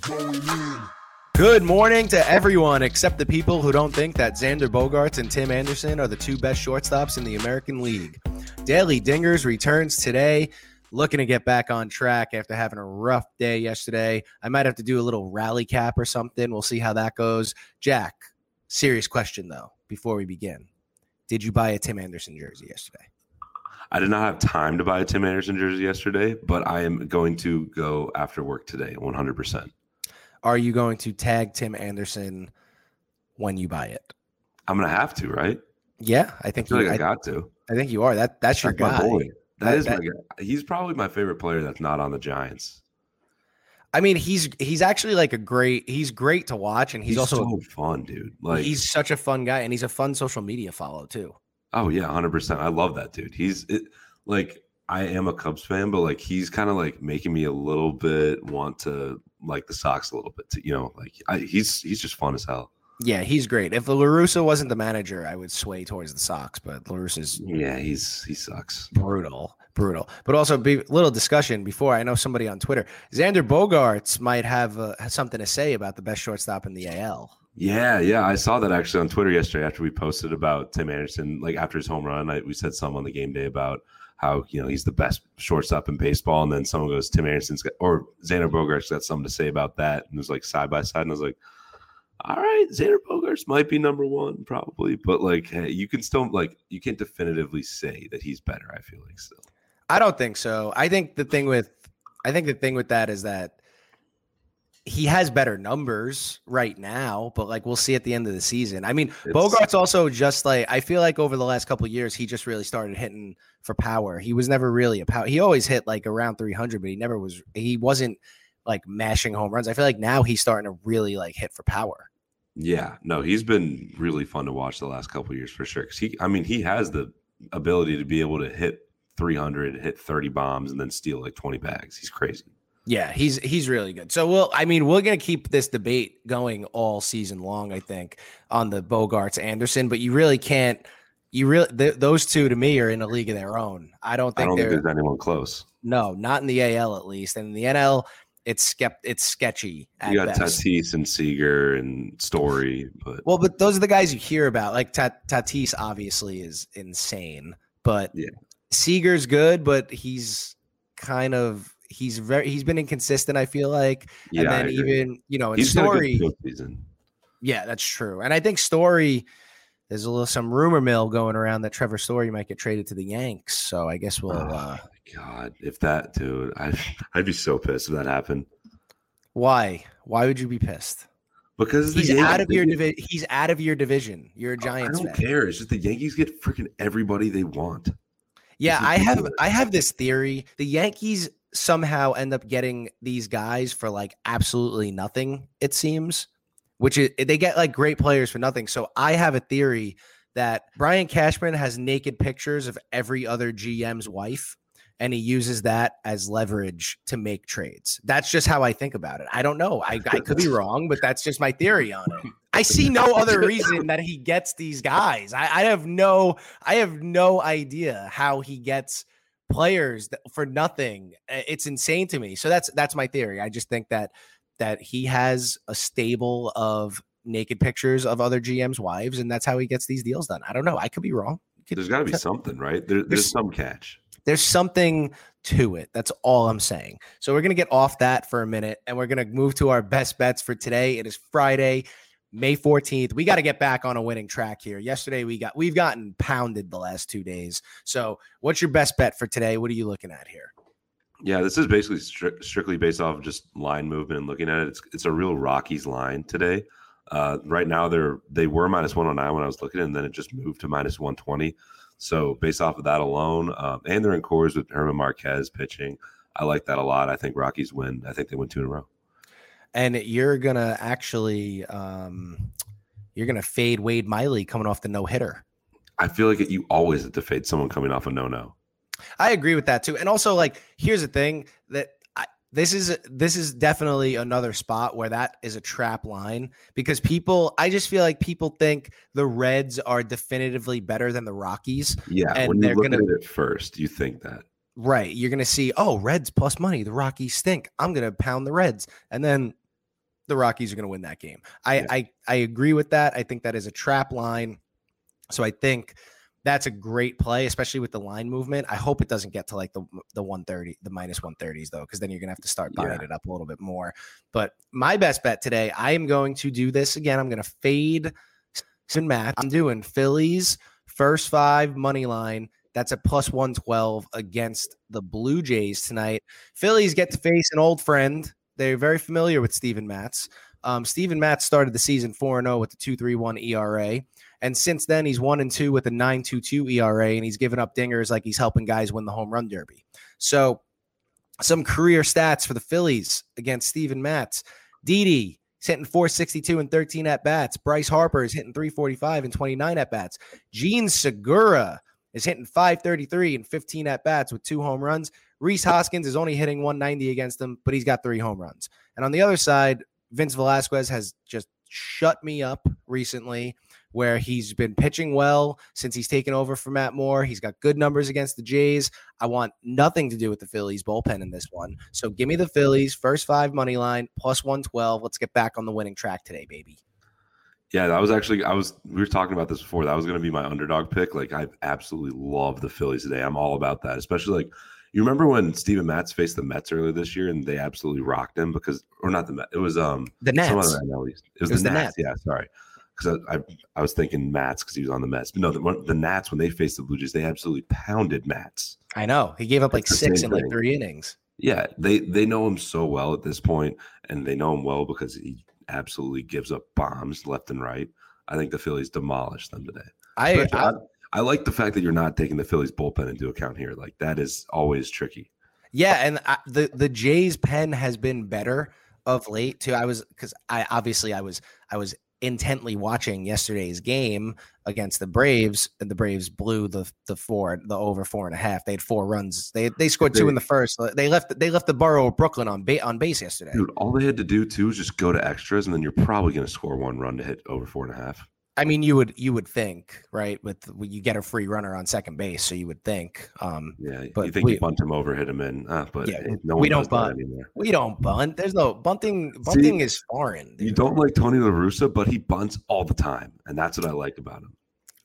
Going in. Good morning to everyone except the people who don't think that Xander Bogaerts and Tim Anderson are the two best shortstops in the American League. Daily Dingers returns today, looking to get back on track after having a rough day yesterday. I might have to do a little rally cap or something. We'll see how that goes. Jack, serious question though, before we begin. Did you buy a Tim Anderson jersey yesterday? I did not have time to buy a Tim Anderson jersey yesterday, but I am going to go after work today, 100%. Are you going to tag Tim Anderson when you buy it? I'm going to have to, right? Yeah, I I think feel you, like I, I, got to. I think you are. That that's your That's guy. boy. That- that is that- my guy. He's probably my favorite player that's not on the Giants. I mean, he's he's actually like a great. He's great to watch, and he's, He's, also so fun, dude. Like, he's such a fun guy, and he's a fun social media follow too. Oh yeah, 100%. I love that dude. He's it, like, I am a Cubs fan, but like, he's kind of like making me a little bit want to like the Sox a little bit. To, you know, like, I, he's he's just fun as hell. Yeah, he's great. If La Russa wasn't the manager, I would sway towards the Sox, but La Russa's Yeah, he's he sucks. brutal, brutal. But also, be little discussion before. I know somebody on Twitter, Xander Bogaerts might have uh, something to say about the best shortstop in the AL. Yeah, yeah, I saw that actually on Twitter yesterday after we posted about Tim Anderson, like after his home run. I, we said some on the game day about how you know he's the best shortstop in baseball, and then someone goes Tim Anderson's got, or Xander Bogaerts got something to say about that, and it was like side by side, and I was like, all right, Xander Bogaerts might be number one probably, but like hey, you can still like you can't definitively say that he's better. I feel like still. I don't think so. I think the thing with I think the thing with that is that he has better numbers right now, but like we'll see at the end of the season. I mean, It's- Bogaerts also just like I feel like over the last couple of years he just really started hitting for power. He was never really a power. He always hit like around 300, but he never was he wasn't like mashing home runs. I feel like now he's starting to really like hit for power. Yeah, no, he's been really fun to watch the last couple of years for sure. Because he, I mean, he has the ability to be able to hit 300, hit 30 bombs, and then steal like 20 bags. He's crazy. Yeah, he's he's really good. So we'll I mean, we're gonna keep this debate going all season long, I think, on the Bogaerts Anderson, but you really can't you really th- those two to me are in a league of their own. I don't I think don't think there's anyone close. no, not in the AL at least. And in the NL, it's skept it's sketchy You got best. Tatis and Seager and Story, but Well, but those are the guys you hear about. Like Tat- Tatis obviously is insane, but Yeah. Seager's good, but he's kind of he's very he's been inconsistent. I feel like, yeah, and I then even you know in he's story, postseason. yeah, that's true. And I think Story, there's a little some rumor mill going around that Trevor Story might get traded to the Yanks. So I guess we'll. Oh, uh, God, if that dude, I'd, I'd be so pissed if that happened why? Why would you be pissed? because He's Yankees- out of your division. He's out of your division. You're a Giants I don't fan. care. It's just the Yankees get freaking everybody they want. Yeah, I have. I have this theory. The Yankees somehow end up getting these guys for like absolutely nothing, it seems. Which is they get like great players for nothing. So I have a theory that Brian Cashman has naked pictures of every other GM's wife and he uses that as leverage to make trades. That's just how I think about it. I don't know. I, I could be wrong, but that's just my theory on it. I see no other reason that he gets these guys. I, I have no I have no idea how he gets players for nothing. Uh, It's insane to me. So that's that's my theory. I just think that that he has a stable of naked pictures of other GM's wives, and that's how he gets these deals done. I don't know. I could be wrong. Could- There's got to be something, right? There, there's There's- some catch. there's something to it. That's all I'm saying. So we're gonna get off that for a minute, and we're gonna move to our best bets for today. It is Friday, May 14th. We got to get back on a winning track here. Yesterday we got we've gotten pounded the last two days. So what's your best bet for today? What are you looking at here? Yeah, this is basically stri- strictly based off of just line movement and looking at it. It's it's a real Rockies line today. Uh, right now they're they were minus one hundred nine when I was looking, and then it just moved to minus one twenty. So based off of that alone, um, and they're in Coors with German Marquez pitching, I like that a lot. I think Rockies win. I think they win two in a row. And you're gonna actually um you're gonna fade Wade Miley coming off the no hitter. I feel like you always have to fade someone coming off a no no. I agree with that too. And also, like, here's the thing that I, this is this is definitely another spot where that is a trap line because people. I just feel like people think the Reds are definitively better than the Rockies. Yeah, And when you they're look gonna- at it first, you think that. Right? You're gonna see, oh, Reds plus money. The Rockies stink. I'm gonna pound the Reds, and then the Rockies are going to win that game. I, Yeah. I I agree with that. I think that is a trap line. So I think that's a great play, especially with the line movement. I hope it doesn't get to like the the 130, the minus 130s though, because then you're gonna have to start buying Yeah. it up a little bit more. But my best bet today, I am going to do this again. I'm gonna fade Sin Matt. I'm doing Phillies first five money line. That's a plus 112 against the Blue Jays tonight. Phillies get to face an old friend. They're very familiar with Steven Matz. Um, Steven Matz started the season 4 0 with the 2.31 ERA. And since then, he's 1 and 2 with a 9.22 ERA, and he's given up dingers like he's helping guys win the home run derby. So, some career stats for the Phillies against Steven Matz. Didi, he's hitting 462 and 13 at bats. Bryce Harper is hitting 345 and 29 at bats. Jean Segura is hitting 533 and 15 at bats with two home runs. Rhys Hoskins is only hitting 190 against them, but he's got three home runs. And on the other side, Vince Velasquez has just shut me up recently, where he's been pitching well since he's taken over for Matt Moore. He's got good numbers against the Jays. I want nothing to do with the Phillies bullpen in this one. So give me the Phillies first five money line plus 112. Let's get back on the winning track today, baby. Yeah, that was actually I was we were talking about this before. That was going to be my underdog pick. Like I absolutely love the Phillies today. I'm all about that. Especially like you remember when Steven Matz faced the Mets earlier this year and they absolutely rocked him because or not the Mets. It was um The some other NL East. It was, It was the, the Nats. Yeah, sorry. Because I, I I was thinking Mats because he was on the Mets. But no, the, the Nats when they faced the Blue Jays, they absolutely pounded Matz. I know. He gave up like six in like three innings. Yeah, they they know him so well at this point, and they know him well because he absolutely gives up bombs left and right. I think the Phillies demolished them today. I, I I, like the fact that you're not taking the Phillies bullpen into account here. Like that is always tricky. Yeah, and I, the the Jays pen has been better of late too. I was because I obviously I was I was intently watching yesterday's game against the Braves, and the Braves blew the the four the over four and a half. They had four runs. They they scored two in the first. They left they left the borough of Brooklyn on ba- on base yesterday. Dude, all they had to do too is just go to extras, and then you're probably going to score one run to hit over four and a half. I mean, you would you would think right with you get a free runner on second base, so you would think. Um, Yeah, But you think we- you bunt him over, hit him in, uh, but Yeah, no we don't bunt. we don't bunt. There's no bunting. Bunting is foreign. You don't like Tony La Russa, but he bunts all the time, and that's what I like about him.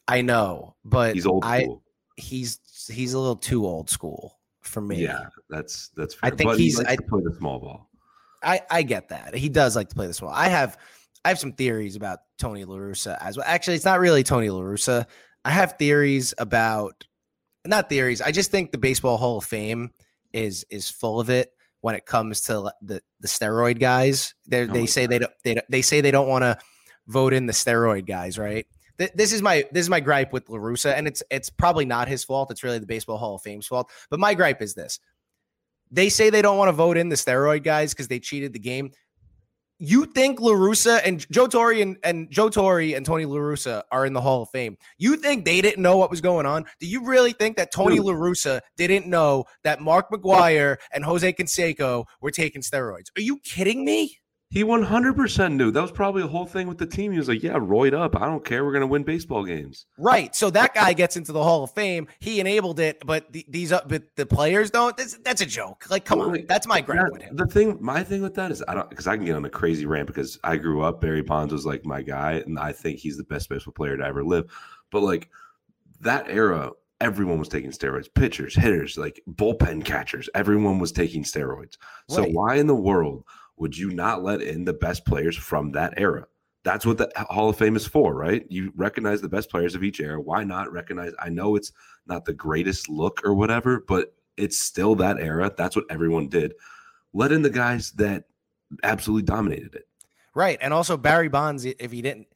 I know, but He's old I school. he's he's a little too old school for me. Yeah, that's that's. I think but he he's- likes I- to play the small ball. I I get that. He does like to play this well. I have I have some theories about Tony La Russa as well. Actually, it's not really Tony La Russa. I have theories about not theories. I just think the Baseball Hall of Fame is is full of it when it comes to the the steroid guys. They Oh they say they don't they, they say they don't want to vote in the steroid guys, right? Th- This is my this is my gripe with La Russa, and it's it's probably not his fault. It's really the Baseball Hall of Fame's fault. But my gripe is this: they say they don't want to vote in the steroid guys because they cheated the game. You think La Russa and Joe Torre and, and Joe Torre and Tony La Russa are in the Hall of Fame? You think they didn't know what was going on? Do you really think that Tony Dude. La Russa didn't know that Mark McGwire and Jose Canseco were taking steroids? Are you kidding me? He 100% knew. That was probably the whole thing with the team. He was like, "Yeah, roid up. I don't care. We're gonna win baseball games." Right. So that guy gets into the Hall of Fame. He enabled it, but the, these uh, but the players don't. That's, that's a joke. Like, come on. That's my gripe with him. The thing, my thing with that is, I don't because I can get on a crazy rant because I grew up. Barry Bonds was like my guy, and I think he's the best baseball player to ever live. But like that era, everyone was taking steroids. Pitchers, hitters, like bullpen catchers, everyone was taking steroids. So Right. why in the world would you not let in the best players from that era? That's what the Hall of Fame is for, right? You recognize the best players of each era. Why not recognize? I know it's not the greatest look or whatever, but it's still that era. That's what everyone did. Let in the guys that absolutely dominated it. Right. And also Barry Bonds, if he didn't,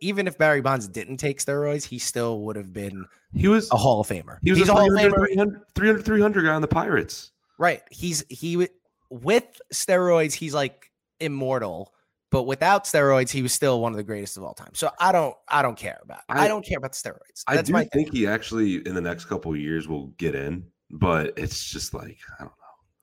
even if Barry Bonds didn't take steroids, he still would have been He was a Hall of Famer. he was He's a a Hall of 300, Famer. 300, 300, 300 guy on the Pirates. Right. He's he with steroids, he's like immortal. But without steroids, he was still one of the greatest of all time. So I don't, I don't care about. I, I- don't care about the steroids. I do think he actually in the next couple of years will get in, but it's just like I don't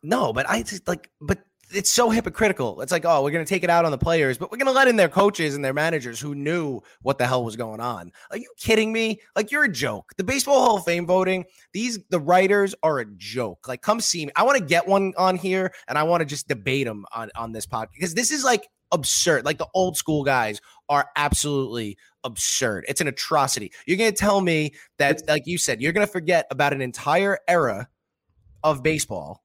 know. No, but I just like, but it's so hypocritical. It's like, oh, we're gonna take it out on the players, but we're gonna let in their coaches and their managers who knew what the hell was going on. Are you kidding me? Like you're a joke. The Baseball Hall of Fame voting, these the writers are a joke. Like, come see me. I want to get one on here and I want to just debate them on on this podcast because this is like absurd. Like the old school guys are absolutely absurd. It's an atrocity. You're going to tell me that, like you said, you're going to forget about an entire era of baseball.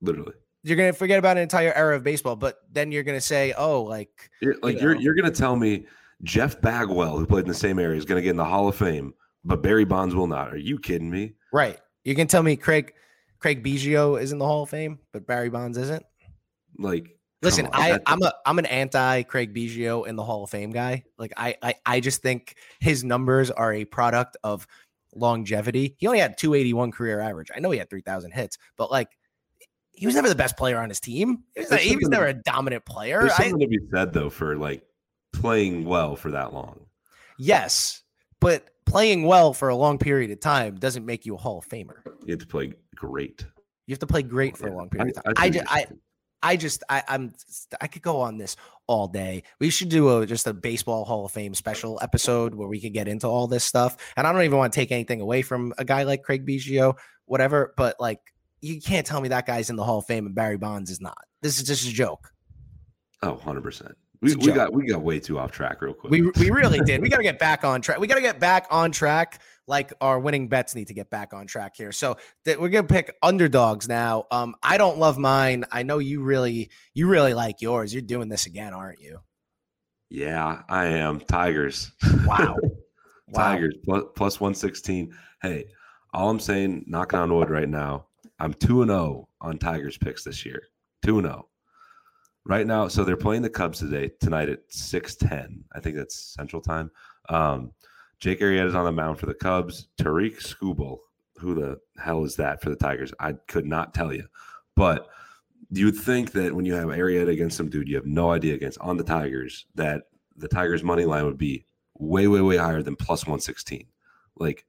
Literally. You're going to forget about an entire era of baseball, but then you're going to say, oh, like, you're, like you are you're going to tell me Jeff Bagwell, who played in the same area, is going to get in the Hall of Fame, but Barry Bonds will not. Are you kidding me? Right. You can tell me Craig Craig Biggio is in the Hall of Fame, but Barry Bonds isn't. Like Listen, I, I'm a I'm an anti Craig Biggio in the Hall of Fame guy. Like I, I I just think his numbers are a product of longevity. He only had 281 career average. I know he had 3,000 hits, but like he was never the best player on his team. He was, he was never a dominant player. There's something I, to be said though for like playing well for that long. Yes, but playing well for a long period of time doesn't make you a Hall of Famer. You have to play great. You have to play great for a long period of time. I, I, just, I, I just I, I'm I could go on this all day. We should do a just a baseball Hall of Fame special episode where we could get into all this stuff. And I don't even want to take anything away from a guy like Craig Biggio, whatever. But like, you can't tell me that guy's in the Hall of Fame and Barry Bonds is not. This is just a joke. Oh, 100 percent. We, we got we got way too off track real quick. We we really did. We got to get back on track. We got to get back on track. Like our winning bets need to get back on track here. So th- we're gonna pick underdogs now. Um, I don't love mine. I know you really you really like yours. You're doing this again, aren't you? Yeah, I am. Tigers. Wow. Tigers plus, plus 116. Hey, all I'm saying, knocking on wood right now, I'm 2 and 0 on Tigers picks this year. 2 and 0 right now. So they're playing the Cubs today tonight at six ten. I think that's Central Time. Um, Jake Arrieta is on the mound for the Cubs. Tarik Skubal, who the hell is that for the Tigers? I could not tell you, but you'd think that when you have Arrieta against some dude you have no idea against on the Tigers, that the Tigers money line would be way, way, way higher than plus one sixteen. Like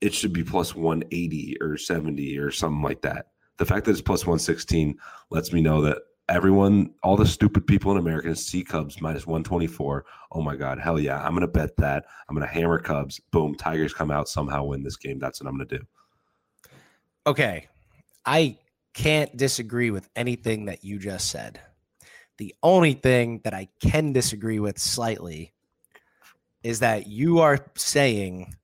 it should be plus one eighty or seventy or something like that. The fact that it's plus one sixteen lets me know that everyone, all the stupid people in America see Cubs minus 124. Oh my God, hell yeah. I'm going to bet that. I'm going to hammer Cubs. Boom, Tigers come out, somehow win this game. That's what I'm going to do. Okay. I can't disagree with anything that you just said. The only thing that I can disagree with slightly is that you are saying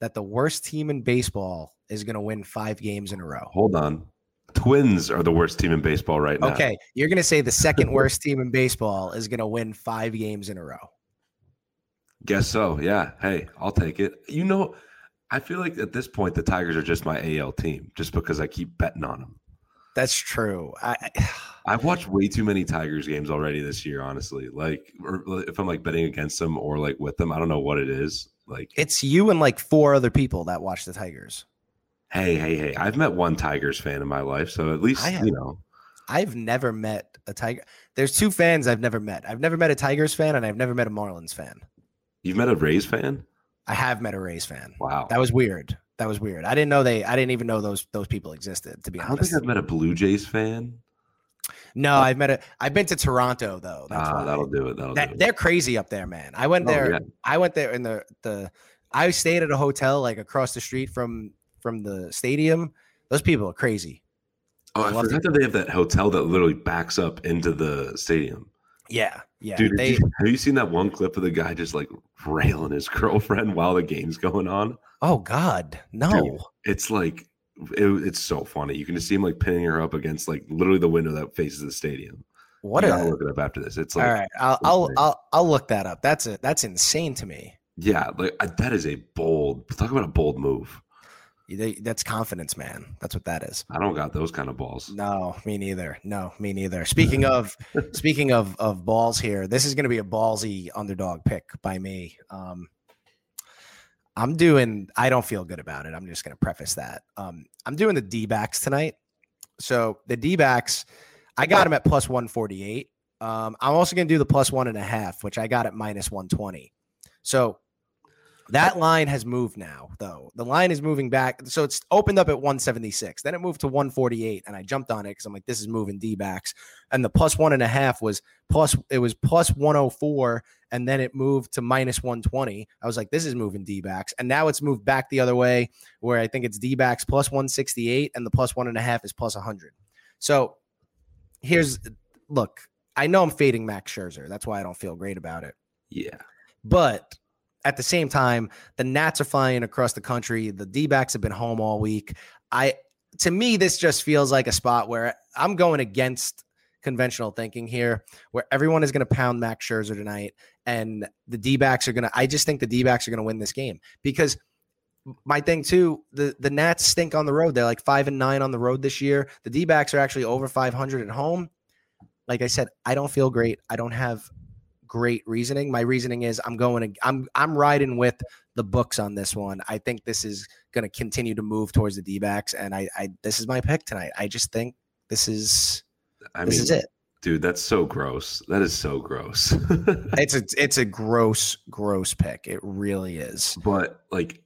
that the worst team in baseball is going to win five games in a row. Hold on. Twins are the worst team in baseball right now. Okay, you're going to say the second worst team in baseball is going to win five games in a row. Guess so. Yeah. Hey, I'll take it. You know, I feel like at this point the Tigers are just my AL team, just because I keep betting on them. That's true. I, I've watched way too many Tigers games already this year. Honestly, like, or if I'm like betting against them or like with them, I don't know what it is. Like, it's you and like four other people that watch the Tigers hey, hey, hey, I've met one Tigers fan in my life, so at least have, you know. I've never met a Tiger. There's two fans I've never met. I've never met a Tigers fan, and I've never met a Marlins fan. You've met a Rays fan? I have met a Rays fan. Wow, that was weird. That was weird. I didn't know they. I didn't even know those those people existed. To be honest, I don't think I've met a Blue Jays fan. No, I've met a. I've been to Toronto though. That's ah, that'll do it. That'll that, do it. They're crazy up there, man. I went oh, there. Yeah. I went there in the the. I stayed at a hotel like across the street from from the stadium. Those people are crazy. Oh, I, I forgot that they have that hotel that literally backs up into the stadium. Yeah, yeah. Dude, they, you, have you seen that one clip of the guy just like railing his girlfriend while the game's going on? Oh God, no! Dude, it's like it, it's so funny. You can just see him like pinning her up against like literally the window that faces the stadium. What? You gotta look it up after this. It's like all right. I'll I'll, I'll I'll look that up. That's it. That's insane to me. Yeah, like that is a bold. Talk about a bold move. They, that's confidence, man. That's what that is. I don't got those kind of balls. No, me neither. No, me neither. Speaking of speaking of of balls here, this is going to be a ballsy underdog pick by me. Um, I'm doing. I don't feel good about it. I'm just going to preface that. Um, I'm doing the D backs tonight. So the D backs, I got them at plus 148. Um, I'm also going to do the plus one and a half, which I got at minus 120. So that line has moved now, though. The line is moving back. So it's opened up at 176. Then it moved to 148. And I jumped on it because I'm like, this is moving D backs. And the plus one and a half was plus, it was plus 104. And then it moved to minus 120. I was like, this is moving D backs. And now it's moved back the other way where I think it's D backs plus 168 and the plus one and a half is plus 100. So here's look, I know I'm fading Max Scherzer. That's why I don't feel great about it. Yeah. But at the same time, the Nats are flying across the country. The D backs have been home all week. I to me, this just feels like a spot where I'm going against conventional thinking here, where everyone is going to pound Max Scherzer tonight, and the D backs are going to. I just think the D backs are going to win this game because my thing too, the the Nats stink on the road. They're like five and nine on the road this year. The D backs are actually over 500 at home. Like I said, I don't feel great. I don't have great reasoning. My reasoning is I'm going to I'm I'm riding with the books on this one. I think this is going to continue to move towards the D-backs and I I this is my pick tonight. I just think this is I this mean, is it. Dude, that's so gross. That is so gross. it's a it's a gross gross pick. It really is. But like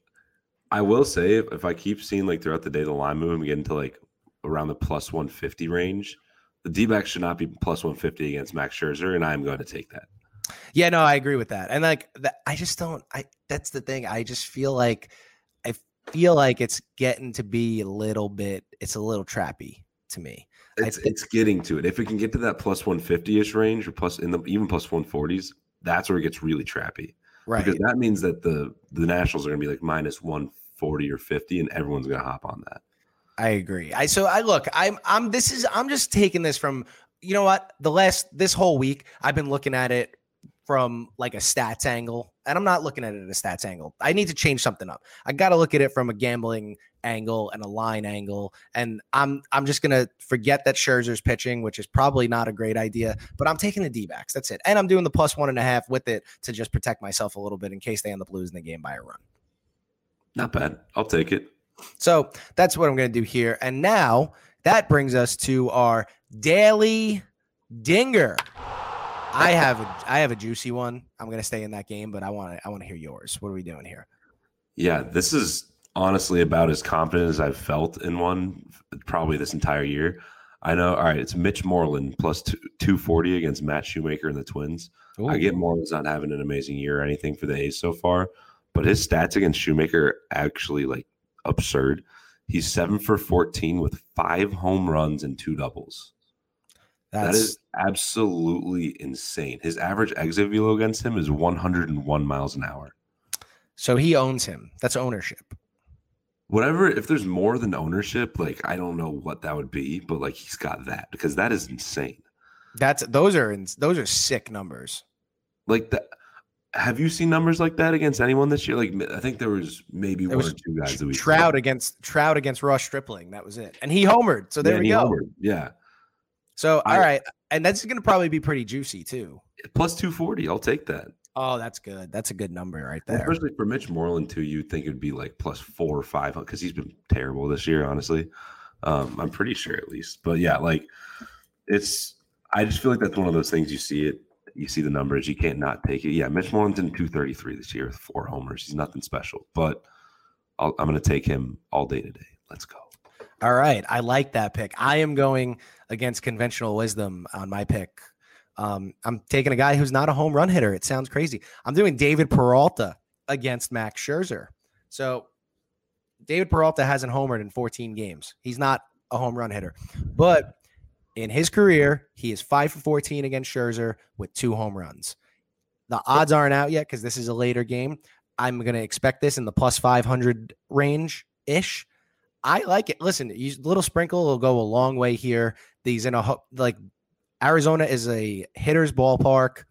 I will say if, if I keep seeing like throughout the day the line moving get into like around the plus 150 range, the D backs should not be plus 150 against Max Scherzer, and I'm going to take that. Yeah, no, I agree with that. And like that, I just don't I that's the thing. I just feel like I feel like it's getting to be a little bit it's a little trappy to me. It's it's getting to it. If it can get to that plus 150ish range or plus in the even plus 140s, that's where it gets really trappy. Right. Because that means that the the Nationals are going to be like minus 140 or 50 and everyone's going to hop on that. I agree. I so I look, I'm I'm this is I'm just taking this from you know what? The last this whole week I've been looking at it from like a stats angle, and I'm not looking at it at a stats angle. I need to change something up. I got to look at it from a gambling angle and a line angle, and I'm I'm just gonna forget that Scherzer's pitching, which is probably not a great idea. But I'm taking the D-backs. That's it, and I'm doing the plus one and a half with it to just protect myself a little bit in case they end up losing the game by a run. Not bad. I'll take it. So that's what I'm going to do here. And now that brings us to our daily dinger. I have a, I have a juicy one. I'm gonna stay in that game, but I want to I want to hear yours. What are we doing here? Yeah, this is honestly about as confident as I've felt in one probably this entire year. I know. All right, it's Mitch Moreland plus two, 240 against Matt Shoemaker and the Twins. Ooh. I get Moreland's not having an amazing year or anything for the A's so far, but his stats against Shoemaker are actually like absurd. He's seven for 14 with five home runs and two doubles. That's, that is absolutely insane. His average exit velo against him is 101 miles an hour. So he owns him. That's ownership. Whatever, if there's more than ownership, like I don't know what that would be, but like he's got that because that is insane. That's those are those are sick numbers. Like that. Have you seen numbers like that against anyone this year? Like I think there was maybe there one was or two guys that we Trout against Trout against Ross Stripling. That was it, and he homered. So there yeah, we go. Homered. Yeah. So all I, right, and that's going to probably be pretty juicy too. Plus two forty, I'll take that. Oh, that's good. That's a good number right there. Especially for Mitch Moreland too, you'd think it'd be like plus four or five because he's been terrible this year. Honestly, um, I'm pretty sure at least. But yeah, like it's. I just feel like that's one of those things you see it. You see the numbers, you can't not take it. Yeah, Mitch Moreland's in 233 this year with four homers. He's nothing special, but i am going to take him all day today. Let's go. All right. I like that pick. I am going against conventional wisdom on my pick. Um, I'm taking a guy who's not a home run hitter. It sounds crazy. I'm doing David Peralta against Max Scherzer. So David Peralta hasn't homered in 14 games. He's not a home run hitter, but in his career, he is five for 14 against Scherzer with two home runs. The odds aren't out yet because this is a later game. I'm going to expect this in the plus 500 range ish. I like it. Listen, you, little sprinkle will go a long way here. These in a like Arizona is a hitter's ballpark.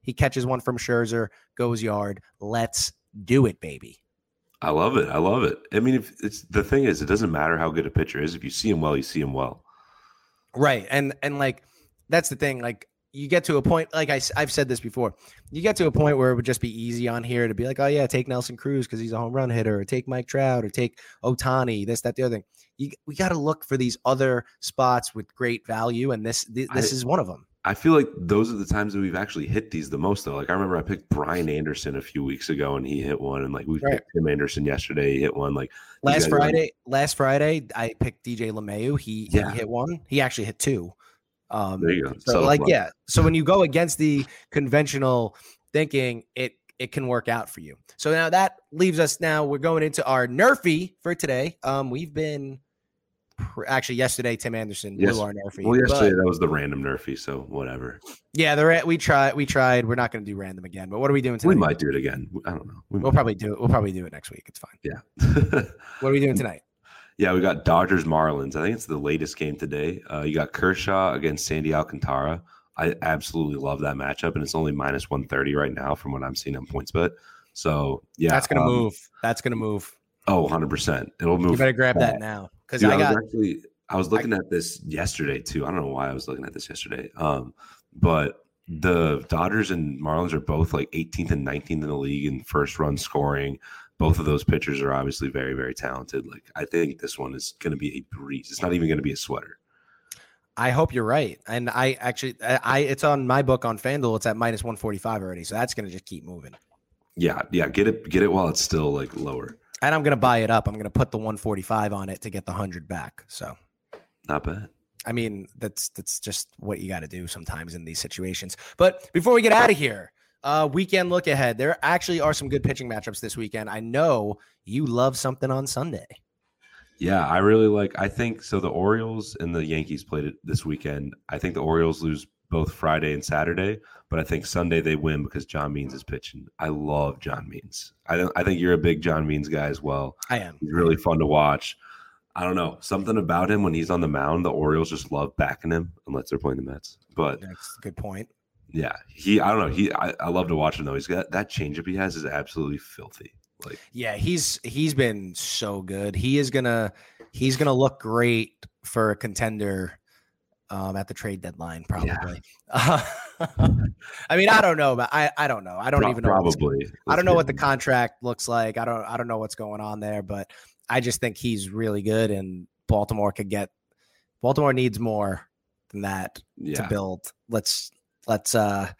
He catches one from Scherzer, goes yard. Let's do it, baby. I love it. I love it. I mean, if it's the thing is, it doesn't matter how good a pitcher is. If you see him well, you see him well. Right, and and like that's the thing. Like you get to a point like I, i've said this before you get to a point where it would just be easy on here to be like oh yeah take nelson cruz because he's a home run hitter or take mike trout or take ohtani this that the other thing you, we got to look for these other spots with great value and this this I, is one of them i feel like those are the times that we've actually hit these the most though like i remember i picked brian anderson a few weeks ago and he hit one and like we right. picked tim anderson yesterday he hit one like last friday last friday i picked dj LeMahieu. he, yeah. he hit one he actually hit two um, there you go. So, like, yeah. So when you go against the conventional thinking, it it can work out for you. So now that leaves us. Now we're going into our NRFI for today. Um, we've been actually yesterday Tim Anderson Yes. blew our NRFI. Well, yesterday that was the random NRFI, so whatever. yeah, the ra- we tried. We tried. We're not going to do random again. But what are we doing tonight? We might do it again. I don't know. We We'll probably do it. We'll probably do it next week. It's fine. yeah. What are we doing tonight? Yeah, we got Dodgers Marlins. I think it's the latest game today. Uh, you got Kershaw against Sandy Alcantara. I absolutely love that matchup, and it's only minus one thirty right now from what I'm seeing on PointsBet. So yeah, That's gonna um, move. That's gonna move. Oh, 100 percent. It'll move. You better grab that now because I I, got. was actually I was looking at this yesterday too. I don't know why I was looking at this yesterday. Um, but the Dodgers and Marlins are both like 18th and 19th in the league in first run scoring. Both of those pitchers are obviously very, very talented. Like I think this one is going to be a breeze. It's not even going to be a sweater. I hope you're right. And I actually, I, it's on my book on FanDuel. It's at minus 145 already. So that's gonna just keep moving. Yeah, yeah. Get it, get it while it's still like lower. And I'm gonna buy it up. I'm gonna put the 145 on it to get the hundred back. So Not bad. I mean, that's that's just what you got to do sometimes in these situations. But before we get out of here, uh, weekend look ahead. There actually are some good pitching matchups this weekend. I know you love something on Sunday. Yeah, I really like. I think so. The Orioles and the Yankees played it this weekend. I think the Orioles lose both Friday and Saturday, but I think Sunday they win because John Means is pitching. I love John Means. I don't. I think you're a big John Means guy as well. I am. He's really fun to watch. I don't know something about him when he's on the mound. The Orioles just love backing him unless they're playing the Mets. But That's a good point. Yeah, he. I don't know. He. I, I love to watch him though. He's got that changeup he has is absolutely filthy. Like Yeah, he's he's been so good. He is gonna he's gonna look great for a contender um, at the trade deadline, probably. I mean, I don't know, but I I don't know. I don't pro- even know. probably. I don't know what the contract looks like. I don't I don't know what's going on there, but I just think he's really good and Baltimore could get Baltimore needs more than that to build. Let's let's uh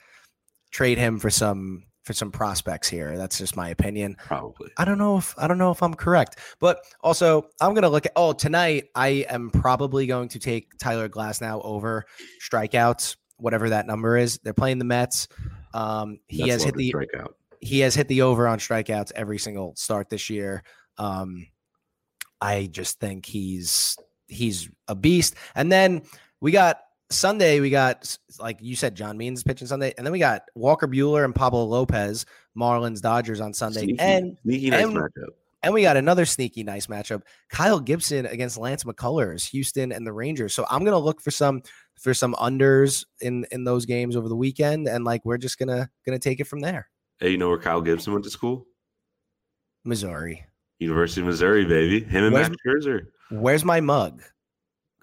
trade him for some for some prospects here. That's just my opinion. probably. I don't know if I don't know if I'm correct, but also I'm gonna look at. Oh, tonight I am probably going to take Tyler Glasnow over strikeouts, whatever that number is. They're playing the Mets. Um, he Mets has hit the strike out. he has hit the over on strikeouts every single start this year. Um, I just think he's he's a beast. And then we got Sunday. We got like you said, John Means pitching Sunday, and then we got Walker Buehler and Pablo Lopez, Marlins Dodgers on Sunday, Sneaky, and sneaky nice and- matchup. and we got another sneaky nice matchup. Kyle Gibson against Lance McCullers, Houston and the Rangers. So I'm gonna look for some for some unders in in those games over the weekend, and like we're just gonna gonna take it from there. Hey, you know where Kyle Gibson went to school? Missouri. University of Missouri, baby. Him and Where's- Max Scherzer. Where's my mug?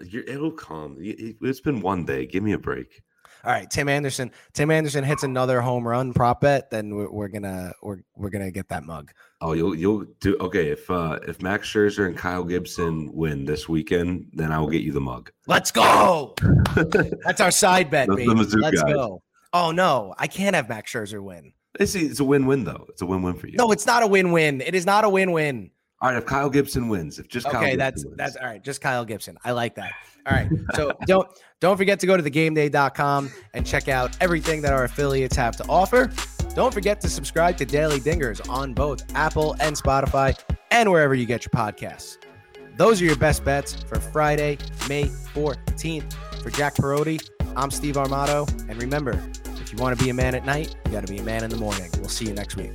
You're, it'll come. It- It's been one day. Give me a break. All right, Tim Anderson. Tim Anderson hits another home run prop bet, then we're, we're gonna we're we're gonna get that mug. Oh, you'll you'll do okay. If uh if Max Scherzer and Kyle Gibson win this weekend, then I will get you the mug. Let's go. That's our side bet, baby. Let's guys. go. Oh no, I can't have Max Scherzer win. It's, it's a win-win though. It's a win-win for you. No, it's not a win-win. It is not a win-win. All right. If Kyle Gibson wins, if just Kyle Okay, Gibson that's wins. that's all right. Just Kyle Gibson. I like that. All right. So don't don't forget to go to thegameday.com and check out everything that our affiliates have to offer. Don't forget to subscribe to Daily Dingers on both Apple and Spotify and wherever you get your podcasts. Those are your best bets for Friday, May 14th. For Jack Perotti, I'm Steve Armato. And remember, if you want to be a man at night, you got to be a man in the morning. We'll see you next week.